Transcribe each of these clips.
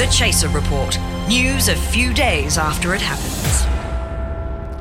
The Chaser Report. News a few days after it happens.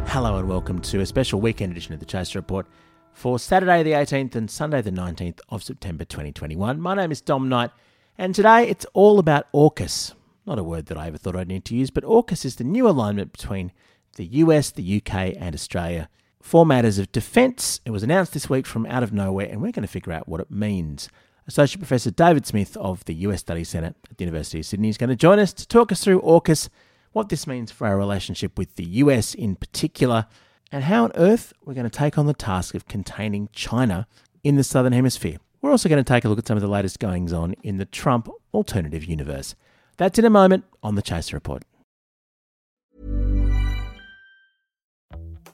Hello and welcome to a special weekend edition of the Chaser Report for Saturday the 18th and Sunday the 19th of September 2021. My name is Dom Knight and today it's all about AUKUS. Not a word that I ever thought I'd need to use, but AUKUS is the new alignment between the US, the UK, and Australia for matters of defence. It was announced this week from out of nowhere, and we're going to figure out what it means. Associate Professor David Smith of the US Studies Centre at the University of Sydney is going to join us to talk us through AUKUS, what this means for our relationship with the US in particular, and how on earth we're going to take on the task of containing China in the Southern Hemisphere. We're also going to take a look at some of the latest goings on in the Trump alternative universe. That's in a moment on the Chaser Report.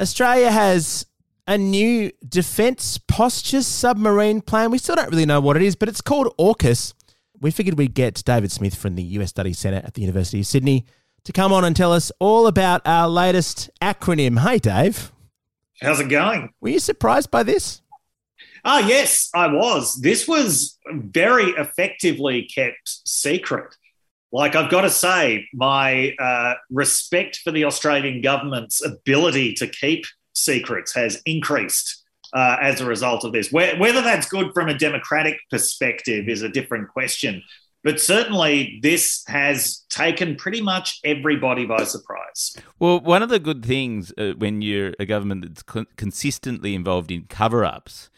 Australia has a new defence posture submarine plan. We still don't really know what it is, but it's called AUKUS. We figured we'd get David Smith from the US Studies Centre at the University of Sydney to come on and tell us all about our latest acronym. Hey, Dave. How's it going? Were you surprised by this? Ah, yes, I was. This was very effectively kept secret. Like, I've got to say, my uh, respect for the Australian government's ability to keep secrets has increased uh, as a result of this. Whether that's good from a democratic perspective is a different question. But certainly, this has taken pretty much everybody by surprise. Well, one of the good things uh, when you're a government that's con- consistently involved in cover ups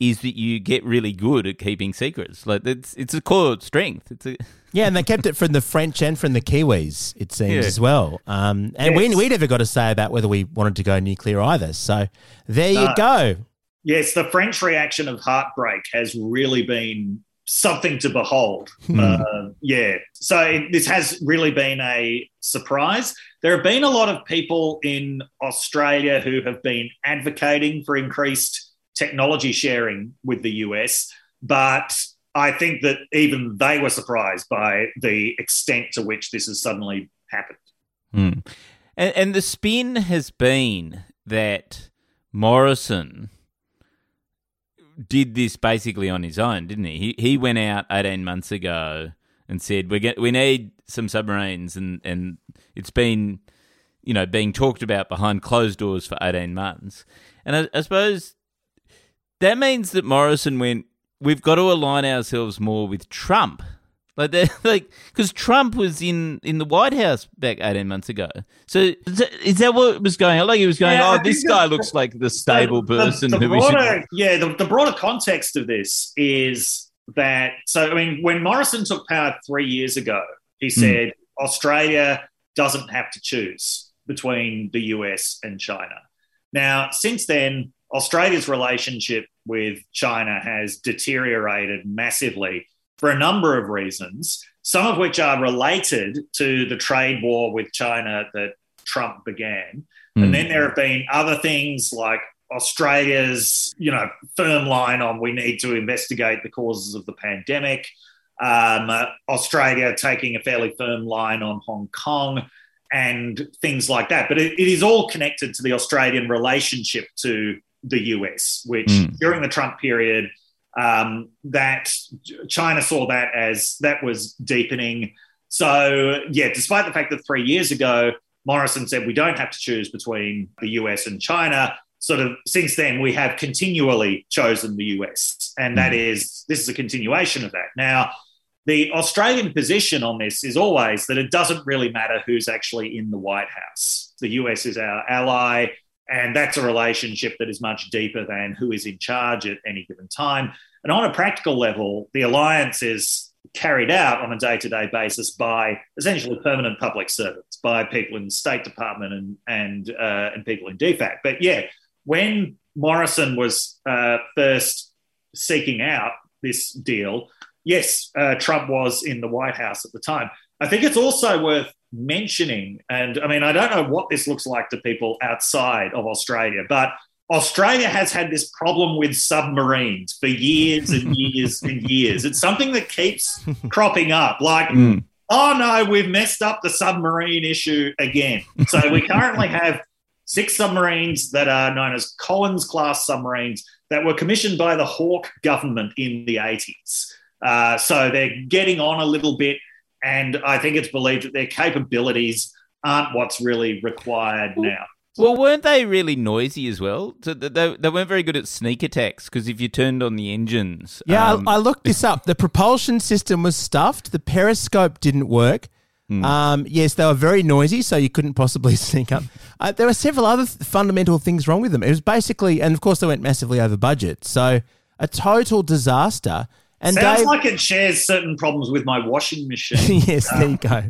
is that you get really good at keeping secrets. Like it's it's a core strength. It's a yeah, and they kept it from the French and from the Kiwis, it seems yeah. as well. Um, and yes. we we never got a say about whether we wanted to go nuclear either. So there you go. Yes, the French reaction of heartbreak has really been something to behold. Hmm. Uh, yeah. So this has really been a surprise. There have been a lot of people in Australia who have been advocating for increased technology sharing with the US, but I think that even they were surprised by the extent to which this has suddenly happened. Mm. And, and the spin has been that Morrison did this basically on his own, didn't he? He he went out eighteen months ago and said we get we need some submarines, and and it's been you know being talked about behind closed doors for eighteen months, and I, I suppose that means that Morrison went, we've got to align ourselves more with Trump. Like, like, because Trump was in, in the White House back eighteen months ago. So is that what was going on? Like he was going, yeah, oh, this guy looks like the stable the, person the, the who broader, should... Yeah, the, the broader context of this is that. So I mean, when Morrison took power three years ago, he hmm. said mm. Australia doesn't have to choose between the US and China. Now, since then, Australia's relationship with China has deteriorated massively for a number of reasons, some of which are related to the trade war with China that Trump began. Mm. And then there have been other things like Australia's, you know, firm line on we need to investigate the causes of the pandemic. Um, Australia taking a fairly firm line on Hong Kong and things like that. But it, it is all connected to the Australian relationship to the US, which mm. during the Trump period, um, that China saw that as that was deepening. So, yeah, despite the fact that three years ago, Morrison said we don't have to choose between the US and China, sort of since then, we have continually chosen the US. And that mm. is, this is a continuation of that. Now, the Australian position on this is always that it doesn't really matter who's actually in the White House. The US is our ally. And that's a relationship that is much deeper than who is in charge at any given time. And on a practical level, the alliance is carried out on a day to day basis by essentially permanent public servants, by people in the State Department and, and, uh, and people in DFAT. But yeah, when Morrison was uh, first seeking out this deal, yes, uh, Trump was in the White House at the time. I think it's also worth mentioning, and I mean, I don't know what this looks like to people outside of Australia, but Australia has had this problem with submarines for years and years and years. It's something that keeps cropping up. Like, mm. oh no, we've messed up the submarine issue again. So we currently have six submarines that are known as Collins class submarines that were commissioned by the Hawke government in the 80s. Uh, so they're getting on a little bit. And I think it's believed that their capabilities aren't what's really required now. Well, weren't they really noisy as well? So they, they weren't very good at sneak attacks because if you turned on the engines. Yeah, um... I, I, looked this up. The propulsion system was stuffed, the periscope didn't work. Mm. Um, yes, they were very noisy, so you couldn't possibly sneak up. Uh, there were several other th- fundamental things wrong with them. It was basically, and of course, they went massively over budget. So a total disaster. And Sounds Dave, like it shares certain problems with my washing machine. yes, there you go.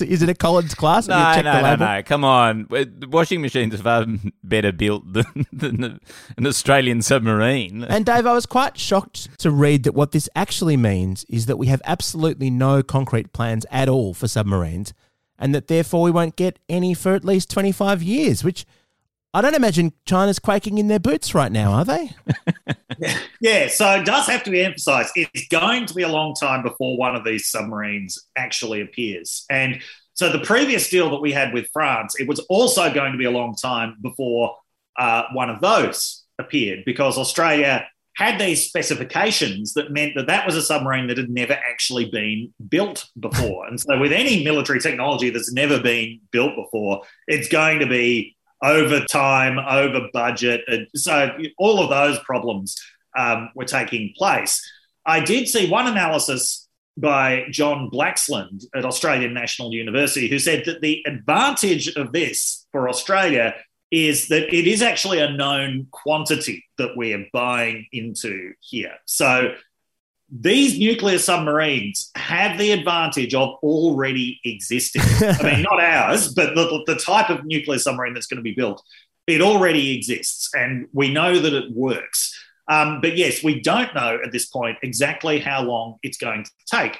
Is it a Collins class? No, no, no, no. Come on. Washing machines are far better built than, than an Australian submarine. And Dave, I was quite shocked to read that what this actually means is that we have absolutely no concrete plans at all for submarines, and that therefore we won't get any for at least 25 years, which – I don't imagine China's quaking in their boots right now, are they? yeah, so it does have to be emphasized. It's going to be a long time before one of these submarines actually appears. And so the previous deal that we had with France, it was also going to be a long time before uh, one of those appeared because Australia had these specifications that meant that that was a submarine that had never actually been built before. and so with any military technology that's never been built before, it's going to be over time, over budget. So all of those problems um, were taking place. I did see one analysis by John Blaxland at Australian National University who said that the advantage of this for Australia is that it is actually a known quantity that we are buying into here. So these nuclear submarines have the advantage of already existing. I mean, not ours, but the, the type of nuclear submarine that's going to be built, it already exists, and we know that it works. Um, but yes, we don't know at this point exactly how long it's going to take.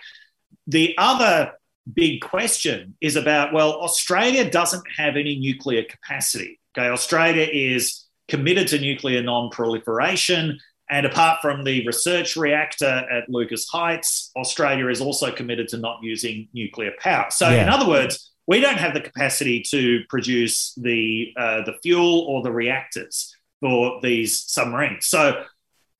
The other big question is about well, Australia doesn't have any nuclear capacity. Okay, Australia is committed to nuclear non proliferation. And apart from the research reactor at Lucas Heights, Australia is also committed to not using nuclear power. So, yeah. in other words, we don't have the capacity to produce the uh, the fuel or the reactors for these submarines. So,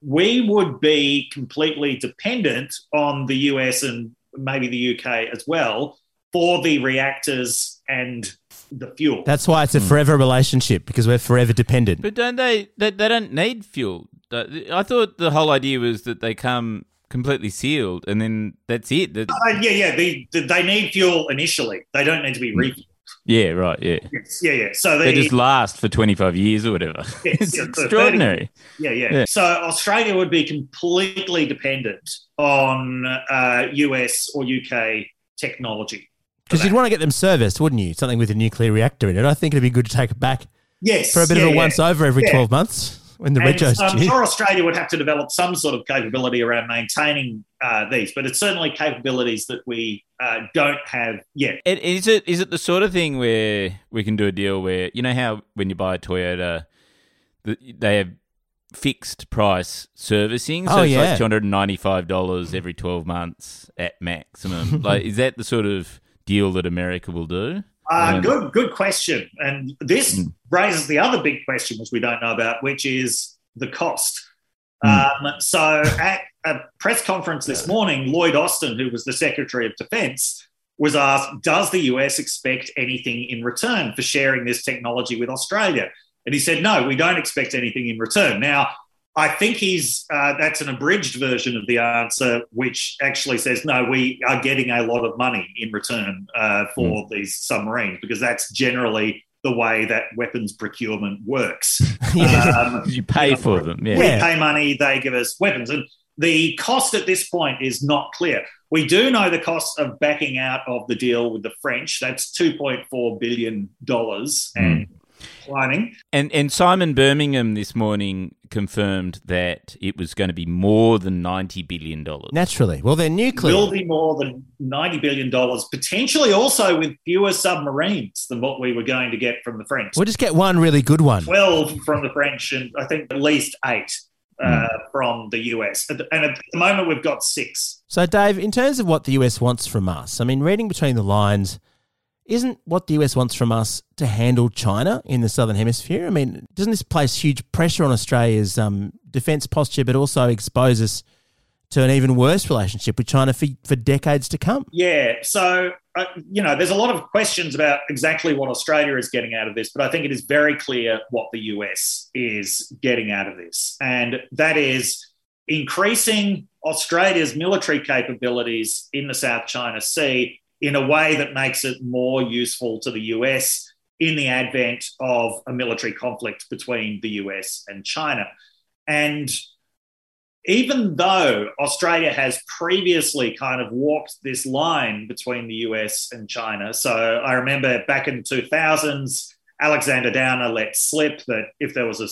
we would be completely dependent on the US and maybe the UK as well for the reactors and the fuel. That's why it's a forever relationship because we're forever dependent. But don't they? They, they don't need fuel. I thought the whole idea was that they come completely sealed and then that's it. Uh, yeah, yeah. They, they need fuel initially. They don't need to be refueled. Yeah, right. Yeah. Yes, yeah, yeah. So they, they, just last for 25 years or whatever. Yes, it's extraordinary. Yeah, yeah, yeah, So Australia would be completely dependent on uh, US or UK technology. Because you'd want to get them serviced, wouldn't you? Something with a nuclear reactor in it. I think it'd be good to take it back. Yes. For a bit yeah, of a yeah. once over every 12 months when the and I'm sure Australia would have to develop some sort of capability around maintaining uh, these, but it's certainly capabilities that we uh, don't have yet. And is it is it the sort of thing where we can do a deal where you know how when you buy a Toyota, they have fixed price servicing, so oh, it's yeah. like two hundred and ninety five dollars every twelve months at maximum. like, is that the sort of deal that America will do? Uh, good, good question. And this mm. raises the other big question, which we don't know about, which is the cost. Mm. Um, so, at a press conference this morning, Lloyd Austin, who was the Secretary of Defense, was asked, Does the US expect anything in return for sharing this technology with Australia? And he said, No, we don't expect anything in return. Now, I think he's uh, that's an abridged version of the answer, which actually says no, we are getting a lot of money in return uh, for mm. these submarines because that's generally the way that weapons procurement works. um, you pay you know, for them. Yeah. We pay money, they give us weapons, and the cost at this point is not clear. We do know the cost of backing out of the deal with the French. That's two point four billion dollars, mm. and climbing. And and Simon Birmingham this morning confirmed that it was going to be more than ninety billion dollars. Naturally. Well, they're nuclear. Will be more than $90 billion, potentially also with fewer submarines than what we were going to get from the French. We'll just get one really good one. 12 from the French, and I think at least eight uh, from the US. And at the moment, we've got six. So, Dave, in terms of what the US wants from us, I mean, reading between the lines, isn't what the US wants from us to handle China in the Southern Hemisphere? I mean, doesn't this place huge pressure on Australia's um, defence posture, but also expose us to an even worse relationship with China for, for decades to come? Yeah. So, uh, you know, there's a lot of questions about exactly what Australia is getting out of this, but I think it is very clear what the US is getting out of this. And that is increasing Australia's military capabilities in the South China Sea in a way that makes it more useful to the US in the advent of a military conflict between the US and China. And even though Australia has previously kind of walked this line between the US and China, so I remember back in the 2000s, Alexander Downer let slip that if there was a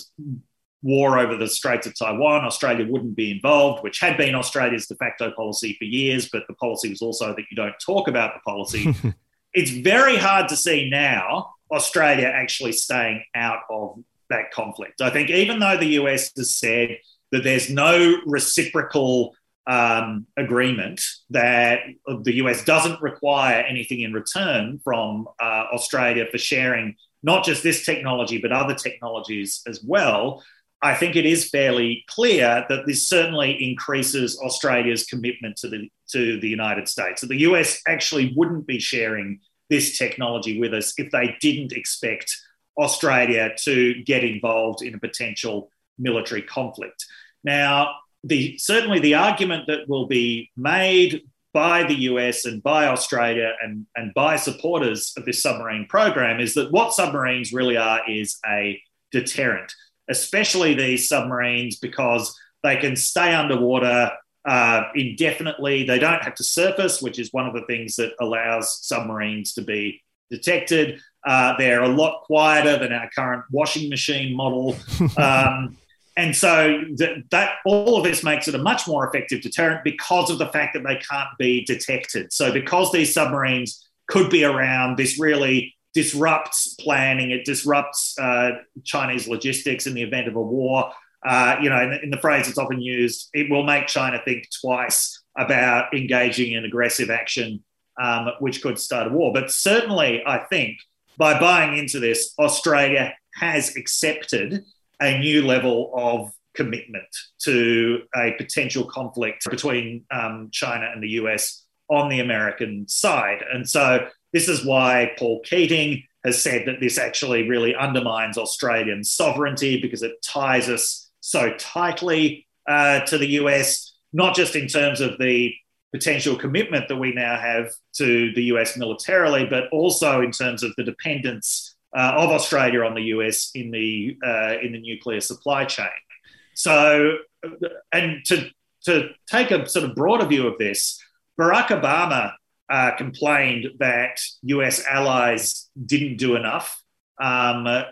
war over the Straits of Taiwan, Australia wouldn't be involved, which had been Australia's de facto policy for years, but the policy was also that you don't talk about the policy. it's very hard to see now Australia actually staying out of that conflict. I think even though the US has said that there's no reciprocal um, agreement that the US doesn't require anything in return from uh, Australia for sharing not just this technology, but other technologies as well. I think it is fairly clear that this certainly increases Australia's commitment to the to the United States. That the US actually wouldn't be sharing this technology with us if they didn't expect Australia to get involved in a potential military conflict. Now, the certainly the argument that will be made by the US and by Australia and, and by supporters of this submarine program is that what submarines really are is a deterrent especially these submarines, because they can stay underwater uh, indefinitely. They don't have to surface, which is one of the things that allows submarines to be detected. Uh, they're a lot quieter than our current washing machine model. Um, and so that, that all of this makes it a much more effective deterrent because of the fact that they can't be detected. So because these submarines could be around, this really disrupts planning, it disrupts uh, Chinese logistics in the event of a war. Uh, you know, in, in, the phrase that's often used, it will make China think twice about engaging in aggressive action, um, which could start a war. But certainly, I think by buying into this, Australia has accepted a new level of commitment to a potential conflict between um, China and the US on the American side. And so this is why Paul Keating has said that this actually really undermines Australian sovereignty because it ties us so tightly uh, to the US, not just in terms of the potential commitment that we now have to the US militarily, but also in terms of the dependence uh, of Australia on the US in the uh, in the nuclear supply chain. So, and to to take a sort of broader view of this, Barack Obama uh, complained that US allies didn't do enough. Um, uh,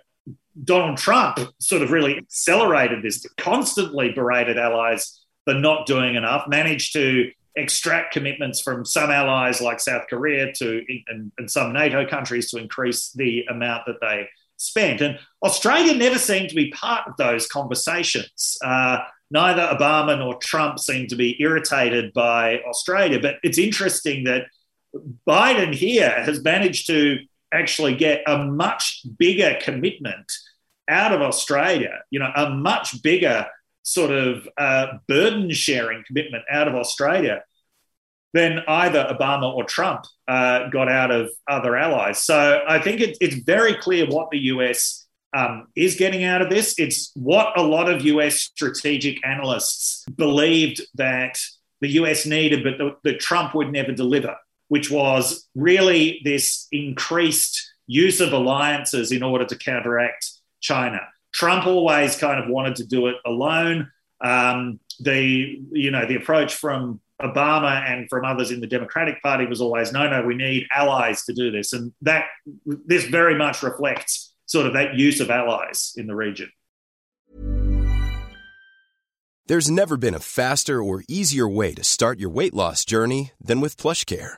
Donald Trump sort of really accelerated this, constantly berated allies for not doing enough, managed to extract commitments from some allies like South Korea to and, and some NATO countries to increase the amount that they spent. And Australia never seemed to be part of those conversations. Uh, neither Obama nor Trump seemed to be irritated by Australia. But it's interesting that Biden here has managed to actually get a much bigger commitment out of Australia, you know, a much bigger sort of uh, burden sharing commitment out of Australia than either Obama or Trump uh, got out of other allies. So I think it, it's very clear what the US um, is getting out of this. It's what a lot of US strategic analysts believed that the US needed, but that Trump would never deliver which was really this increased use of alliances in order to counteract China. Trump always kind of wanted to do it alone. Um, the you know the approach from Obama and from others in the Democratic Party was always no, no, we need allies to do this, and that this very much reflects sort of that use of allies in the region. There's never been a faster or easier way to start your weight loss journey than with PlushCare.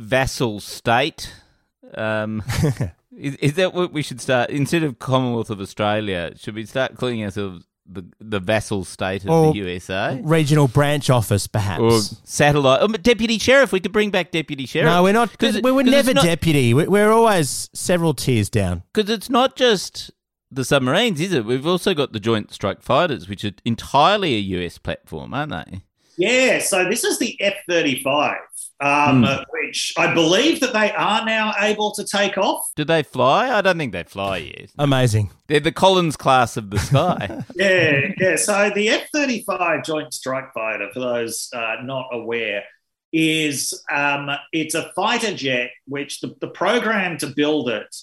vassal state? Um, is, is that what we should start instead of Commonwealth of Australia? Should we start calling ourselves the the vassal state of Or- the USA Regional branch office, perhaps. or satellite? Oh, but deputy sheriff. We could bring back deputy sheriff. no, we're not. 'Cause- we were 'cause it's never not- deputy. We- We're always several tiers down. Because it's not just the submarines, is it? We've also got the Joint Strike Fighters, which are entirely a US platform, aren't they? Yeah, so this is the F 35, um, Hmm. which I believe that they are now able to take off. Do they fly? I don't think they fly yet. Amazing. They're the Collins class of the sky. Yeah, yeah. So the F 35 Joint Strike Fighter, for those uh, not aware, is um, it's a fighter jet which the, the program to build it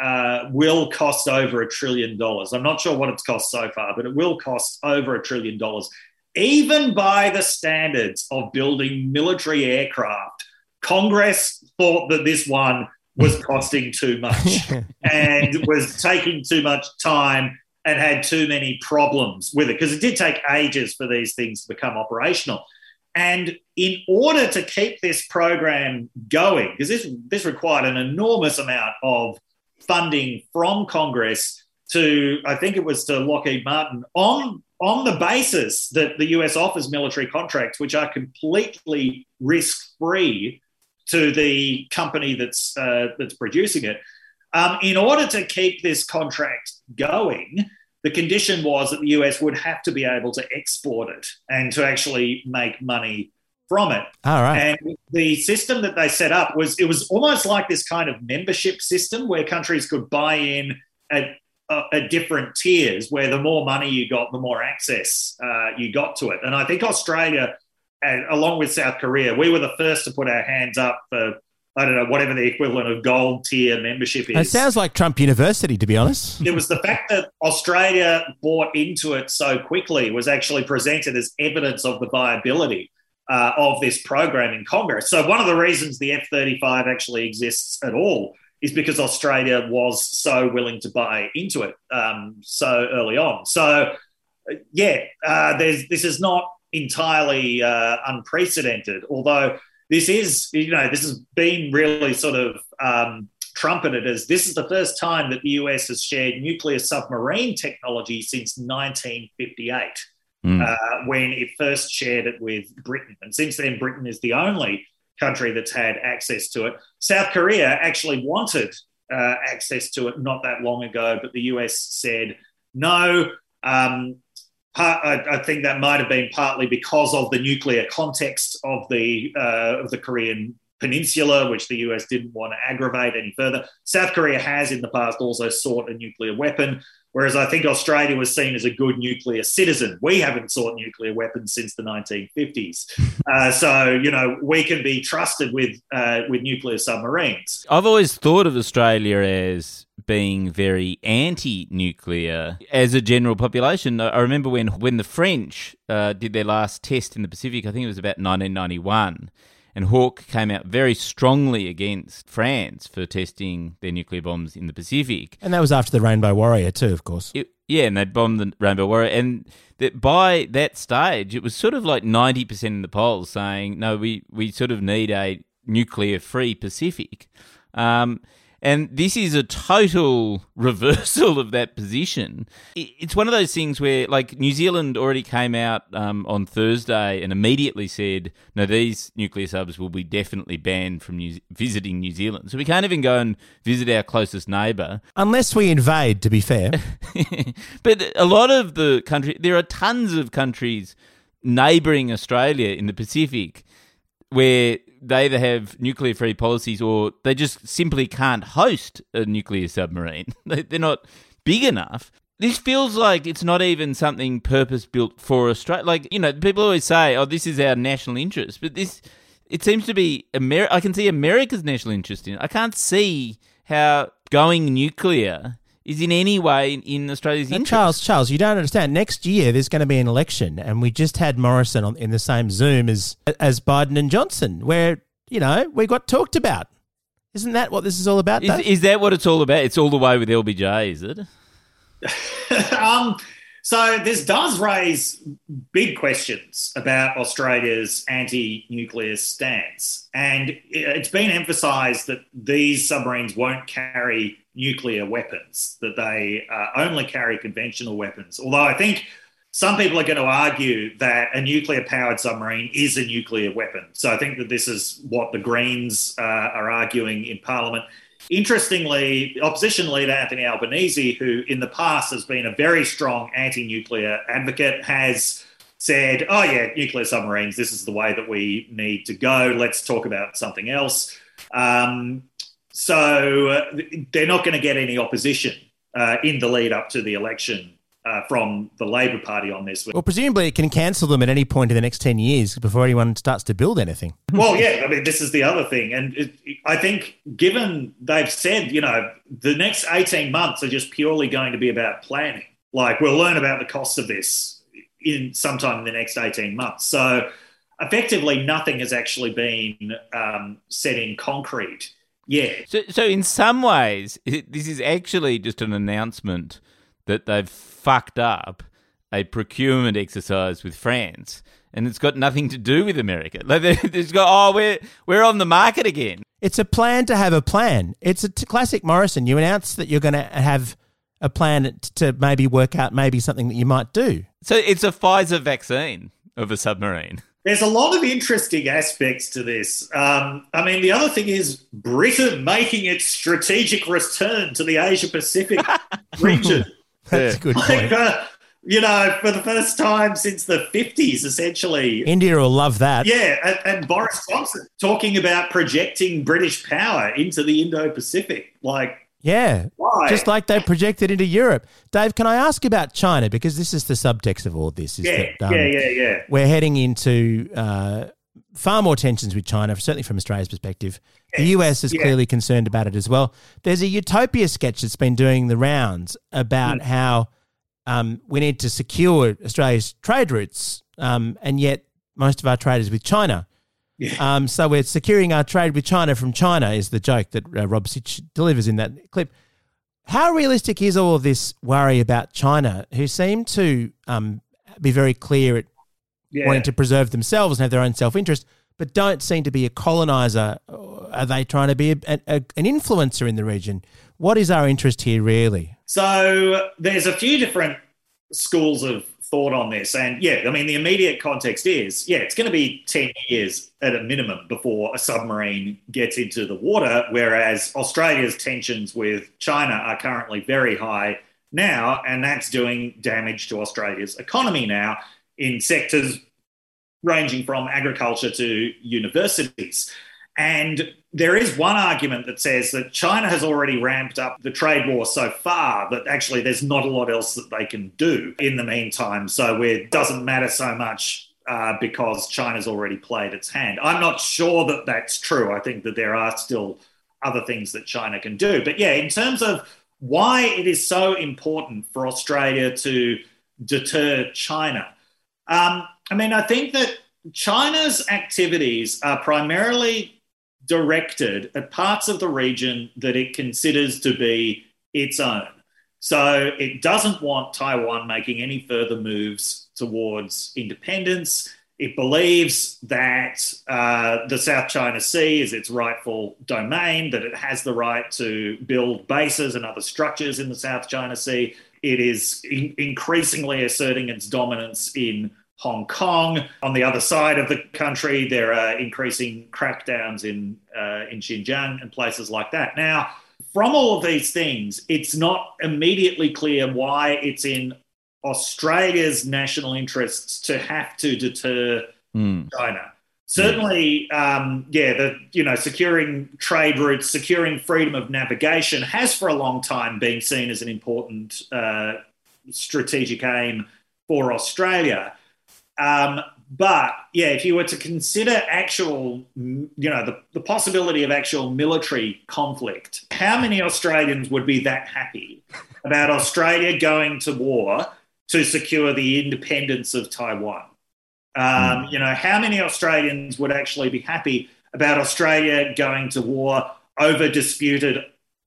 uh, will cost over a trillion dollars. I'm not sure what it's cost so far, but it will cost over a trillion dollars. Even by the standards of building military aircraft, Congress thought that this one was costing too much and was taking too much time and had too many problems with it because it did take ages for these things to become operational. And in order to keep this program going, because this this required an enormous amount of funding from Congress to, I think it was to Lockheed Martin, on on the basis that the US offers military contracts, which are completely risk free to the company that's uh, that's producing it. Um, in order to keep this contract going, the condition was that the US would have to be able to export it and to actually make money from it. All right. And the system that they set up was it was almost like this kind of membership system where countries could buy in at, uh, at different tiers, where the more money you got, the more access uh, you got to it. And I think Australia, and along with South Korea, we were the first to put our hands up for. I don't know, whatever the equivalent of gold tier membership is. It sounds like Trump University, to be honest. it was the fact that Australia bought into it so quickly was actually presented as evidence of the viability uh, of this program in Congress. So one of the reasons the F thirty five actually exists at all is because Australia was so willing to buy into it um, so early on. So yeah, uh, there's this is not entirely uh, unprecedented, although this is you know this has been really sort of um, trumpeted as this is the first time that the US has shared nuclear submarine technology since 1958, Mm. uh, when it first shared it with Britain. And since then, Britain is the only country that's had access to it. South Korea actually wanted uh, access to it not that long ago, but the US said no. Um, part, I, I think that might have been partly because of the nuclear context of the uh, of the Korean peninsula, which the US didn't want to aggravate any further. South Korea has in the past also sought a nuclear weapon, whereas I think Australia was seen as a good nuclear citizen. We haven't sought nuclear weapons since the 1950s, uh, so you know we can be trusted with uh, with nuclear submarines. I've always thought of Australia as being very anti-nuclear as a general population. I remember when when the French uh, did their last test in the Pacific. I think it was about 1991. And Hawke came out very strongly against France for testing their nuclear bombs in the Pacific. And that was after the Rainbow Warrior, too, of course. It, yeah, and they'd bombed the Rainbow Warrior, and that by that stage, it was sort of like ninety percent in the polls saying, "No, we we sort of need a nuclear-free Pacific." Um, and this is a total reversal of that position. It's one of those things where, like, New Zealand already came out um, on Thursday and immediately said, no, these nuclear subs will be definitely banned from New- visiting New Zealand. So we can't even go and visit our closest neighbour. Unless we invade, to be fair. but a lot of the country, there are tons of countries neighbouring Australia in the Pacific where they either have nuclear free policies or they just simply can't host a nuclear submarine. They- They're not big enough. This feels like it's not even something purpose built for Australia. Like you know, people always say, "Oh, this is our national interest," but this it seems to be Amer- I can see America's national interest in it. I can't see how going nuclear is in any way in Australia's interest. Charles, Charles, you don't understand. Next year there's going to be an election, and we just had Morrison on, in the same Zoom as as Biden and Johnson, where you know we got talked about. Isn't that what this is all about? Is, is that what it's all about? It's all the way with LBJ, is it? um, so this does raise big questions about Australia's anti-nuclear stance, and it's been emphasised that these submarines won't carry nuclear weapons; that they uh, only carry conventional weapons. Although I think some people are going to argue that a nuclear-powered submarine is a nuclear weapon. So I think that this is what the Greens uh, are arguing in Parliament. Interestingly, opposition leader Anthony Albanese, who in the past has been a very strong anti nuclear advocate, has said, Oh, yeah, nuclear submarines, this is the way that we need to go. Let's talk about something else. Um, so uh, they're not going to get any opposition uh, in the lead up to the election uh, from the Labor Party on this. Well, presumably it can cancel them at any point in the next 10 years before anyone starts to build anything. well, yeah, I mean, this is the other thing. And it, I think, given they've said, you know, the next 18 months are just purely going to be about planning, like we'll learn about the costs of this in sometime in the next 18 months. So effectively, nothing has actually been um, set in concrete yet. So, so in some ways, it, this is actually just an announcement that they've fucked up a procurement exercise with France, and it's got nothing to do with America. Like they just go, oh, we're we're on the market again. It's a plan to have a plan. It's a t- classic Morrison. You announce that you're going to have a plan to maybe work out maybe something that you might do. So it's a Pfizer vaccine of a submarine. There's a lot of interesting aspects to this. Um, I mean, the other thing is Britain making its strategic return to the Asia Pacific region. That's a good point. uh, you know, for the first time since the 50s, essentially. India will love that. Yeah, and, and Boris Johnson talking about projecting British power into the Indo Pacific. Like, yeah, why? just like they projected into Europe. Dave, can I ask about China? Because this is the subtext of all this. Is yeah, that, um, yeah, yeah, yeah. We're heading into uh, far more tensions with China, certainly from Australia's perspective. The US is Yeah. clearly concerned about it as well. There's a Utopia sketch that's been doing the rounds about how um, we need to secure Australia's trade routes, um, and yet most of our trade is with China. Yeah. Um, so we're securing our trade with China from China is the joke that uh, Rob Sitch delivers in that clip. How realistic is all of this worry about China, who seem to um, be very clear at yeah. wanting to preserve themselves and have their own self interest, but don't seem to be a colonizer? Are they trying to be a, a, an influencer in the region? What is our interest here, really? So there's a few different schools of thought on this. And yeah, I mean, the immediate context is yeah, it's going to be 10 years at a minimum before a submarine gets into the water, whereas Australia's tensions with China are currently very high now, and that's doing damage to Australia's economy now in sectors ranging from agriculture to universities. And there is one argument that says that China has already ramped up the trade war so far that actually there's not a lot else that they can do in the meantime. So it doesn't matter so much uh, because China's already played its hand. I'm not sure that that's true. I think that there are still other things that China can do. But yeah, in terms of why it is so important for Australia to deter China, um, I mean, I think that China's activities are primarily directed at parts of the region that it considers to be its own. So it doesn't want Taiwan making any further moves towards independence. It believes that uh, the South China Sea is its rightful domain, that it has the right to build bases and other structures in the South China Sea. It is in- increasingly asserting its dominance in Hong Kong. On the other side of the country, there are increasing crackdowns in uh, in Xinjiang and places like that. Now, from all of these things, it's not immediately clear why it's in Australia's national interests to have to deter Mm. China. Certainly, um, yeah, the you know securing trade routes, securing freedom of navigation has for a long time been seen as an important uh, strategic aim for Australia. Um, but yeah, if you were to consider actual, you know, the, the possibility of actual military conflict, how many Australians would be that happy about Australia going to war to secure the independence of Taiwan? Um, mm. You know, how many Australians would actually be happy about Australia going to war over disputed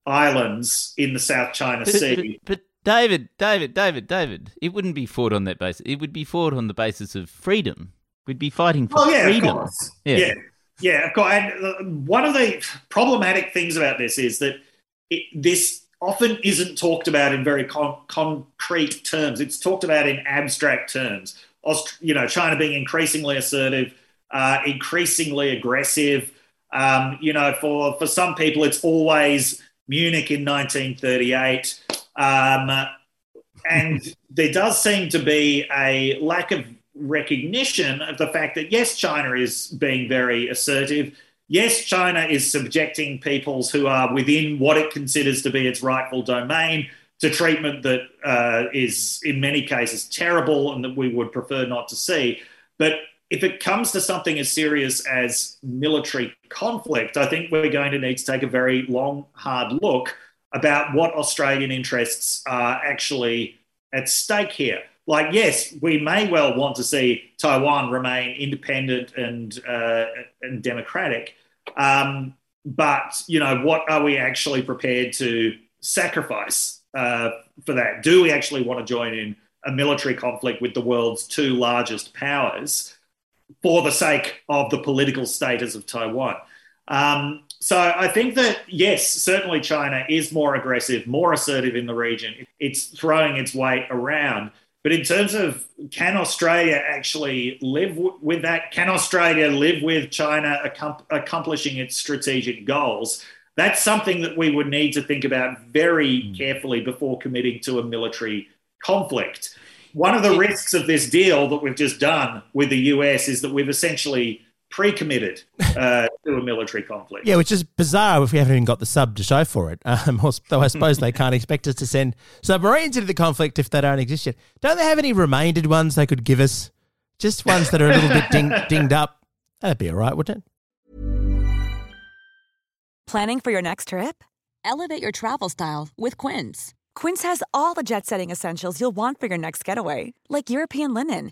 islands in the South China but, Sea? But, but, David, David, David, David, it wouldn't be fought on that basis. It would be fought on the basis of freedom. We'd be fighting for oh, yeah, freedom. Yeah. yeah, yeah, of course. And uh, one of the problematic things about this is that it, this often isn't talked about in very con- concrete terms. It's talked about in abstract terms. Aust- you know, China being increasingly assertive, uh, increasingly aggressive. Um, you know, for for some people, it's always Munich in 1938, um, and there does seem to be a lack of recognition of the fact that yes, China is being very assertive. Yes, China is subjecting peoples who are within what it considers to be its rightful domain to treatment that uh, is, in many cases, terrible and that we would prefer not to see. But if it comes to something as serious as military conflict, I think we're going to need to take a very long, hard look about what Australian interests are actually at stake here. Like, yes, we may well want to see Taiwan remain independent and uh, and democratic, um, but you know, what are we actually prepared to sacrifice uh, for that? Do we actually want to join in a military conflict with the world's two largest powers for the sake of the political status of Taiwan? Um, so I think that, yes, certainly China is more aggressive, more assertive in the region. It's throwing its weight around. But in terms of can Australia actually live w- with that? Can Australia live with China ac- accomplishing its strategic goals? That's something that we would need to think about very mm. carefully before committing to a military conflict. One of the risks of this deal that we've just done with the US is that we've essentially pre-committed uh, to a military conflict. Yeah, which is bizarre if we haven't even got the sub to show for it. Um, though I suppose they can't expect us to send submarines into the conflict if they don't exist yet. Don't they have any remaindered ones they could give us? Just ones that are a little bit ding, dinged up. That'd be all right, wouldn't it? Planning for your next trip? Elevate your travel style with Quince. Quince has all the jet-setting essentials you'll want for your next getaway, like European linen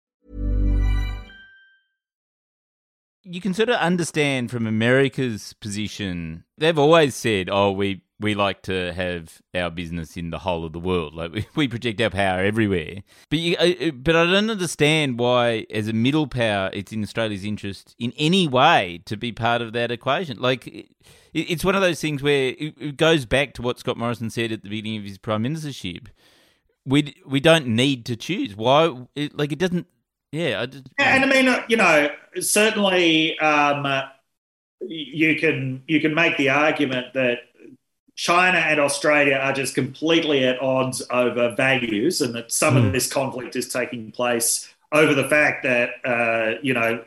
You can sort of understand from America's position. They've always said, "Oh, we we like to have our business in the whole of the world. Like we, we project our power everywhere." But you, but I don't understand why, as a middle power, it's in Australia's interest in any way to be part of that equation. Like it, it's one of those things where it, it goes back to what Scott Morrison said at the beginning of his prime ministership. We we don't need to choose. Why? It, like it doesn't yeah, just, yeah, and I mean, you know, certainly um, you can you can make the argument that China and Australia are just completely at odds over values, and that some mm. of hmm. this conflict is taking place over the fact that uh, you know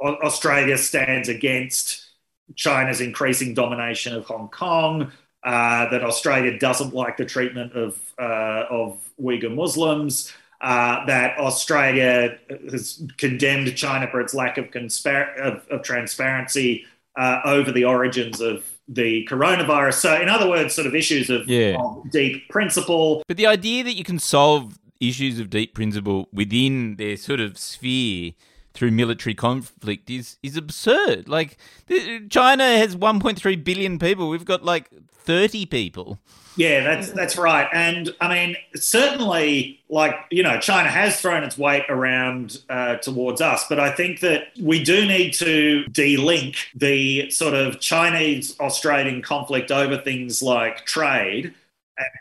Australia stands against China's increasing domination of Hong Kong. Uh, that Australia doesn't like the treatment of uh, of Uyghur Muslims uh, that Australia has condemned China for its lack of, conspar- of, of transparency uh, over the origins of the coronavirus. So, in other words, sort of issues of, yeah. of deep principle. But the idea that you can solve issues of deep principle within their sort of sphere through military conflict is is absurd. Like China has 1.3 billion people. We've got like 30 people. Yeah, that's that's right. And I mean, certainly, like you know, China has thrown its weight around uh, towards us, but I think that we do need to de-link the sort of Chinese Australian conflict over things like trade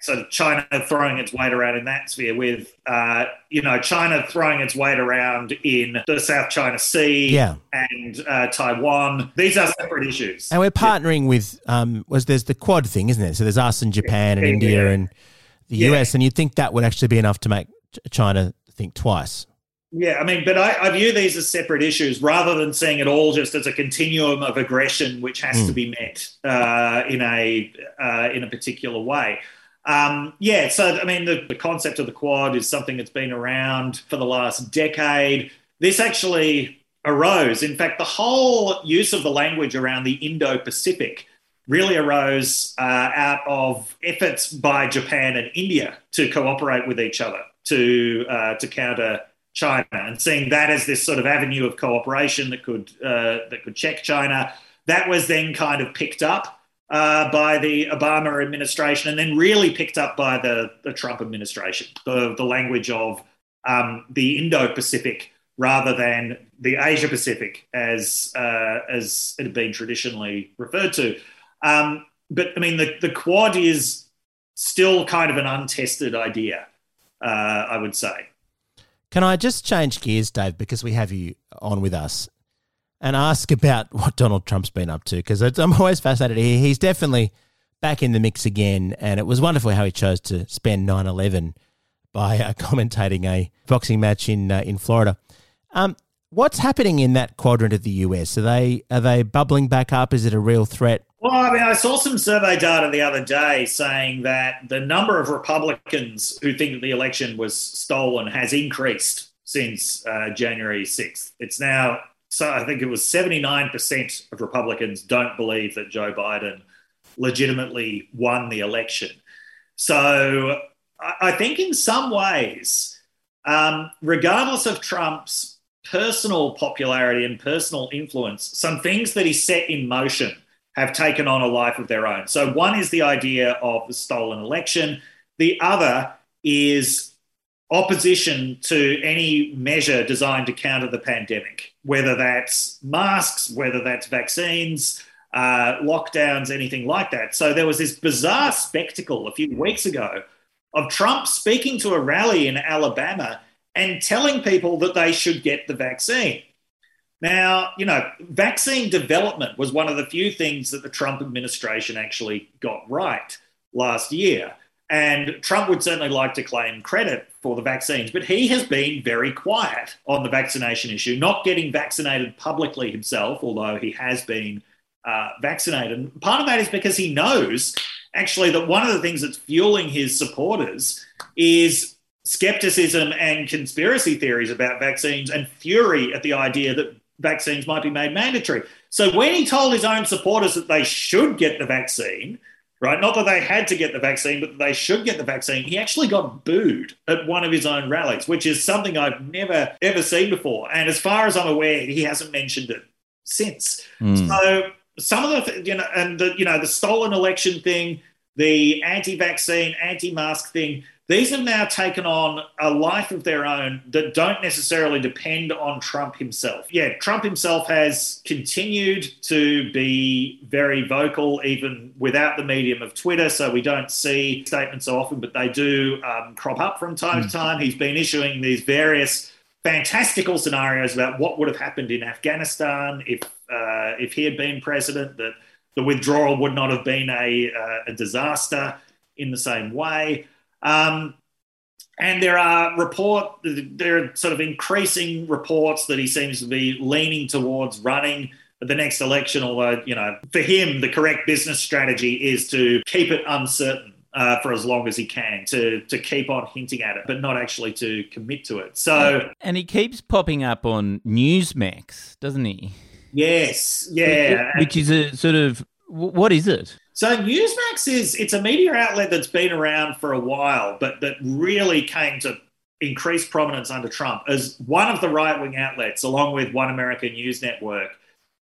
of China throwing its weight around in that sphere, with uh, you know China throwing its weight around in the South China Sea Yeah. and uh, Taiwan. These are separate issues. And we're partnering with um was there's the quad thing, isn't it? So there's us and Japan and India yeah. and the Yeah. US, and you'd think that would actually be enough to make China think twice. Yeah, I mean, but I, I view these as separate issues rather than seeing it all just as a continuum of aggression which has to be met uh, in a uh, in a particular way. Um, yeah, so I mean, the, the concept of the quad is something that's been around for the last decade. This actually arose. In fact, the whole use of the language around the Indo-Pacific really arose uh, out of efforts by Japan and India to cooperate with each other to uh, to counter China, and seeing that as this sort of avenue of cooperation that could uh, that could check China. That was then kind of picked up uh, by the Obama administration, and then really picked up by the, the Trump administration. The the language of um, the Indo-Pacific rather than the Asia Pacific, as uh, as it had been traditionally referred to. Um, but I mean, the, the Quad is still kind of an untested idea, uh, I would say. Can I just change gears, Dave, because we have you on with us, and ask about what Donald Trump's been up to? Because I'm always fascinated. He, he's definitely back in the mix again, and it was wonderful how he chose to spend 9/11 by uh, commentating a boxing match in uh, in Florida. Um, what's happening in that quadrant of the US? Are they are they bubbling back up? Is it a real threat? Well, I mean, I saw some survey data the other day saying that the number of Republicans who think that the election was stolen has increased since uh, January 6th. It's now, so I think it was 79% of Republicans don't believe that Joe Biden legitimately won the election. So I, think in some ways, um, regardless of Trump's personal popularity and personal influence, some things that he set in motion have taken on a life of their own. So, one is the idea of the stolen election, the other is opposition to any measure designed to counter the pandemic, whether that's masks, whether that's vaccines. Uh, lockdowns, anything like that. So there was this bizarre spectacle a few weeks ago of Trump speaking to a rally in Alabama and telling people that they should get the vaccine. Now, you know, vaccine development was one of the few things that the Trump administration actually got right last year. And Trump would certainly like to claim credit for the vaccines, but he has been very quiet on the vaccination issue, not getting vaccinated publicly himself, although he has been uh, vaccinated. Part of that is because he knows actually that one of the things that's fueling his supporters is skepticism and conspiracy theories about vaccines and fury at the idea that vaccines might be made mandatory. So when he told his own supporters that they should get the vaccine, right, not that they had to get the vaccine, but that they should get the vaccine, he actually got booed at one of his own rallies, which is something I've never ever seen before. And as far as I'm aware, he hasn't mentioned it since. Hmm. So some of the, you know, and the, you know, the stolen election thing, the anti-vaccine, anti-mask thing, these have now taken on a life of their own that don't necessarily depend on Trump himself. Yeah, Trump himself has continued to be very vocal, even without the medium of Twitter. So we don't see statements so often, but they do um, crop up from time to time. He's been issuing these various fantastical scenarios about what would have happened in Afghanistan if uh, if he had been president. That the withdrawal would not have been a, uh, a disaster in the same way. Um, and there are report there are sort of increasing reports that he seems to be leaning towards running the next election. Although you know, for him, the correct business strategy is to keep it uncertain uh, for as long as he can, to to keep on hinting at it, but not actually to commit to it. So And he keeps popping up on Newsmax, doesn't he? yes, yeah, Which is a sort of what is it? So Newsmax is it's a media outlet that's been around for a while, but that really came to increase prominence under Trump as one of the right wing outlets, along with One America News Network,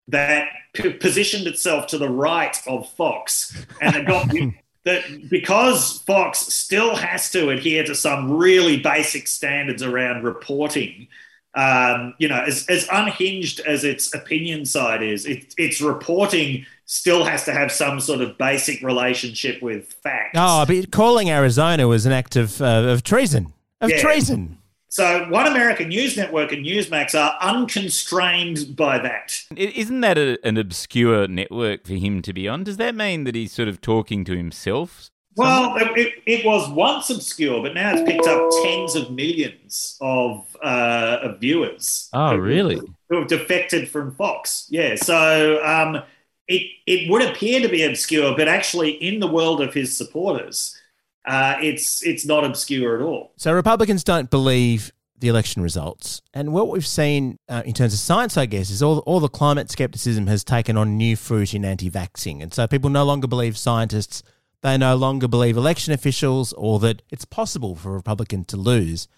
that p- positioned itself to the right of Fox, and it got that because Fox still has to adhere to some really basic standards around reporting. Um, you know, as, as unhinged as its opinion side is, it, its reporting still has to have some sort of basic relationship with facts. Oh, but calling Arizona was an act of, uh, of treason. Of Yeah. treason. So, One American News Network and Newsmax are unconstrained by that. I- Isn't that a, an obscure network for him to be on? Does that mean that he's sort of talking to himself? Well, it, it was once obscure, but now it's picked up tens of millions of, uh, of viewers. Oh, who- really? Who have defected from Fox. Yeah. So um, it, it would appear to be obscure, but actually, in the world of his supporters, uh, it's, it's not obscure at all. So Republicans don't believe the election results. And what we've seen uh, in terms of science, I guess, is all, all the climate skepticism has taken on new fruit in anti vaxxing. And so people no longer believe scientists, they no longer believe election officials, or that it's possible for a Republican to lose.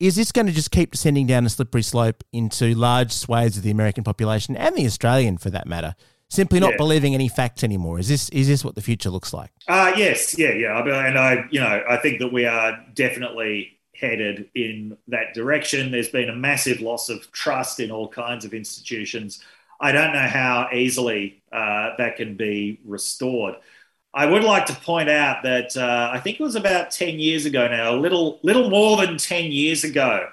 Is this going to just keep descending down a slippery slope into large swathes of the American population and the Australian, for that matter, simply not Yeah. believing any facts anymore? Is this is this what the future looks like? Uh, yes, yeah, yeah. And I, you know, I think that we are definitely headed in that direction. There's been a massive loss of trust in all kinds of institutions. I don't know how easily uh, that can be restored. I would like to point out that uh, I think it was about 10 years ago now, a little, little more than 10 years ago,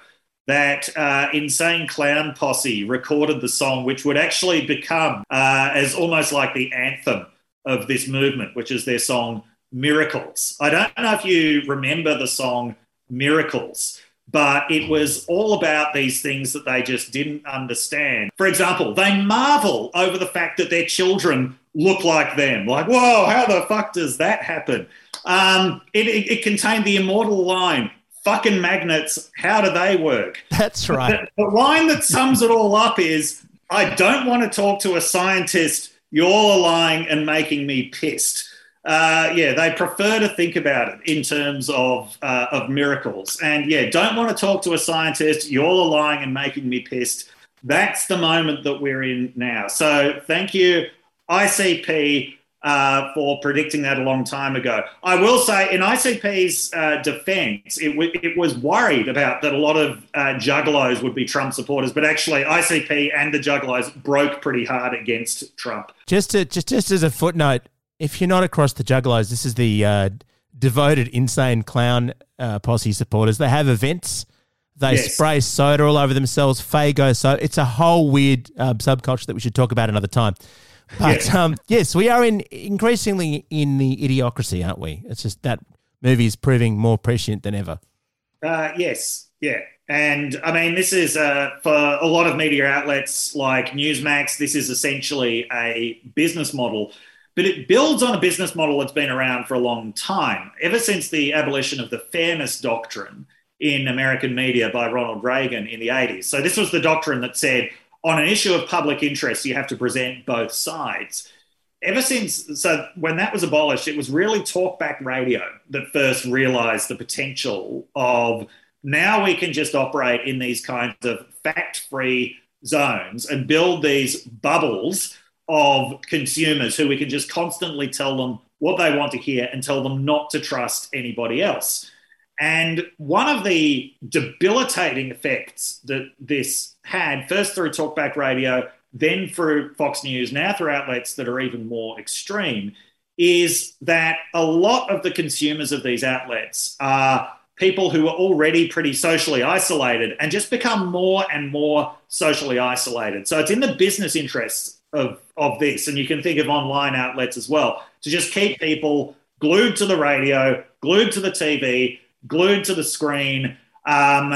that uh, Insane Clown Posse recorded the song, which would actually become uh, as almost like the anthem of this movement, which is their song Miracles. I don't know if you remember the song Miracles, but it was all about these things that they just didn't understand. For example, they marvel over the fact that their children look like them. Like, whoa, how the fuck does that happen? Um, it, it, it contained the immortal line, fucking magnets, how do they work? That's right. The, the line that sums it all up is I don't want to talk to a scientist. You're all lying and making me pissed. Uh, yeah, they prefer to think about it in terms of uh, of miracles. And yeah, don't want to talk to a scientist. You're all lying and making me pissed. That's the moment that we're in now. So thank you, ICP, uh, for predicting that a long time ago. I will say, in ICP's uh, defense, it, w- it was worried about that a lot of uh, juggalos would be Trump supporters, but actually, ICP and the juggalos broke pretty hard against Trump. Just to, just just as a footnote, if you're not across the Juggalos, this is the uh, devoted insane clown uh, posse supporters. They have events. They Yes. spray soda all over themselves. Fago, so it's a whole weird subculture that we should talk about another time. But Yeah. um, yes, we are in increasingly in the idiocracy, aren't we? It's just that movie is proving more prescient than ever. Uh, yes, yeah. And I mean, this is uh, for a lot of media outlets like Newsmax, this is essentially a business model, but it builds on a business model that's been around for a long time. Ever since the abolition of the fairness doctrine in American media by Ronald Reagan in the 80s. So, this was the doctrine that said on an issue of public interest, you have to present both sides. Ever since so when that was abolished it was really talkback radio that first realized the potential of now we can just operate in these kinds of fact-free zones and build these bubbles of consumers who we can just constantly tell them what they want to hear and tell them not to trust anybody else and one of the debilitating effects that this had, first through talkback radio, then through Fox News, now through outlets that are even more extreme, is that a lot of the consumers of these outlets are people who are already pretty socially isolated and just become more and more socially isolated. So it's in the business interests of, of this, and you can think of online outlets as well, to just keep people glued to the radio, glued to the TV, glued to the screen um,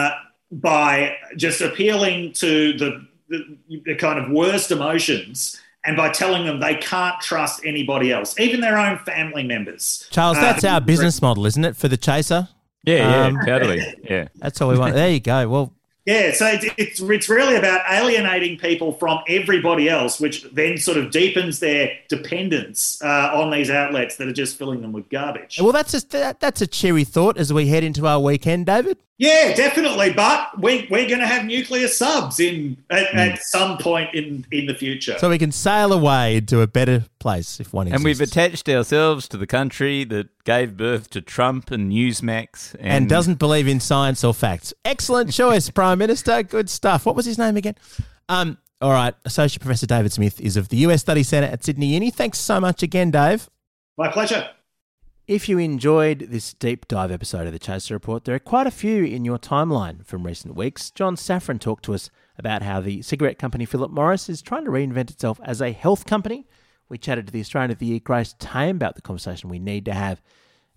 by just appealing to the, the, the kind of worst emotions and by telling them they can't trust anybody else, even their own family members. Charles, Uh, that's our business model, isn't it, for the chaser? Yeah, yeah, Um, totally. Yeah. That's all we want. there you go. Well, Yeah, so it's, it's, it's really about alienating people from everybody else, which then sort of deepens their dependence uh, on these outlets that are just filling them with garbage. well, that's a that, that's a cheery thought as we head into our weekend, David. Yeah, definitely. But we, we're going to have nuclear subs in at, at some point in, in the future. So we can sail away into a better place if one exists. And we've attached ourselves to the country that gave birth to Trump and Newsmax. And, and doesn't believe in science or facts. Excellent choice, Prime Minister. Good stuff. What was his name again? Um, All right. Associate Professor David Smith is of the US Study Centre at Sydney Uni. Thanks so much again, Dave. My pleasure. If you enjoyed this deep dive episode of the Chaser Report, there are quite a few in your timeline from recent weeks. John Safran talked to us about how the cigarette company Philip Morris is trying to reinvent itself as a health company. We chatted to the Australian of the Year, Grace Tame, about the conversation we need to have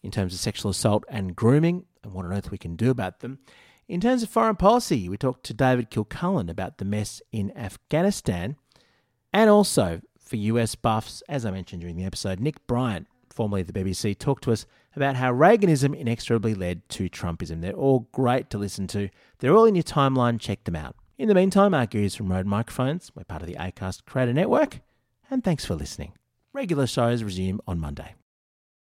in terms of sexual assault and grooming and what on earth we can do about them. In terms of foreign policy, we talked to David Kilcullen about the mess in Afghanistan. And also, for US buffs, as I mentioned during the episode, Nick Bryant formerly the BBC, talked to us about how Reaganism inexorably led to Trumpism. They're all great to listen to. They're all in your timeline. Check them out. In the meantime, our gurus from Rode Microphones. We're part of the ACAST Creator Network. And thanks for listening. Regular shows resume on Monday.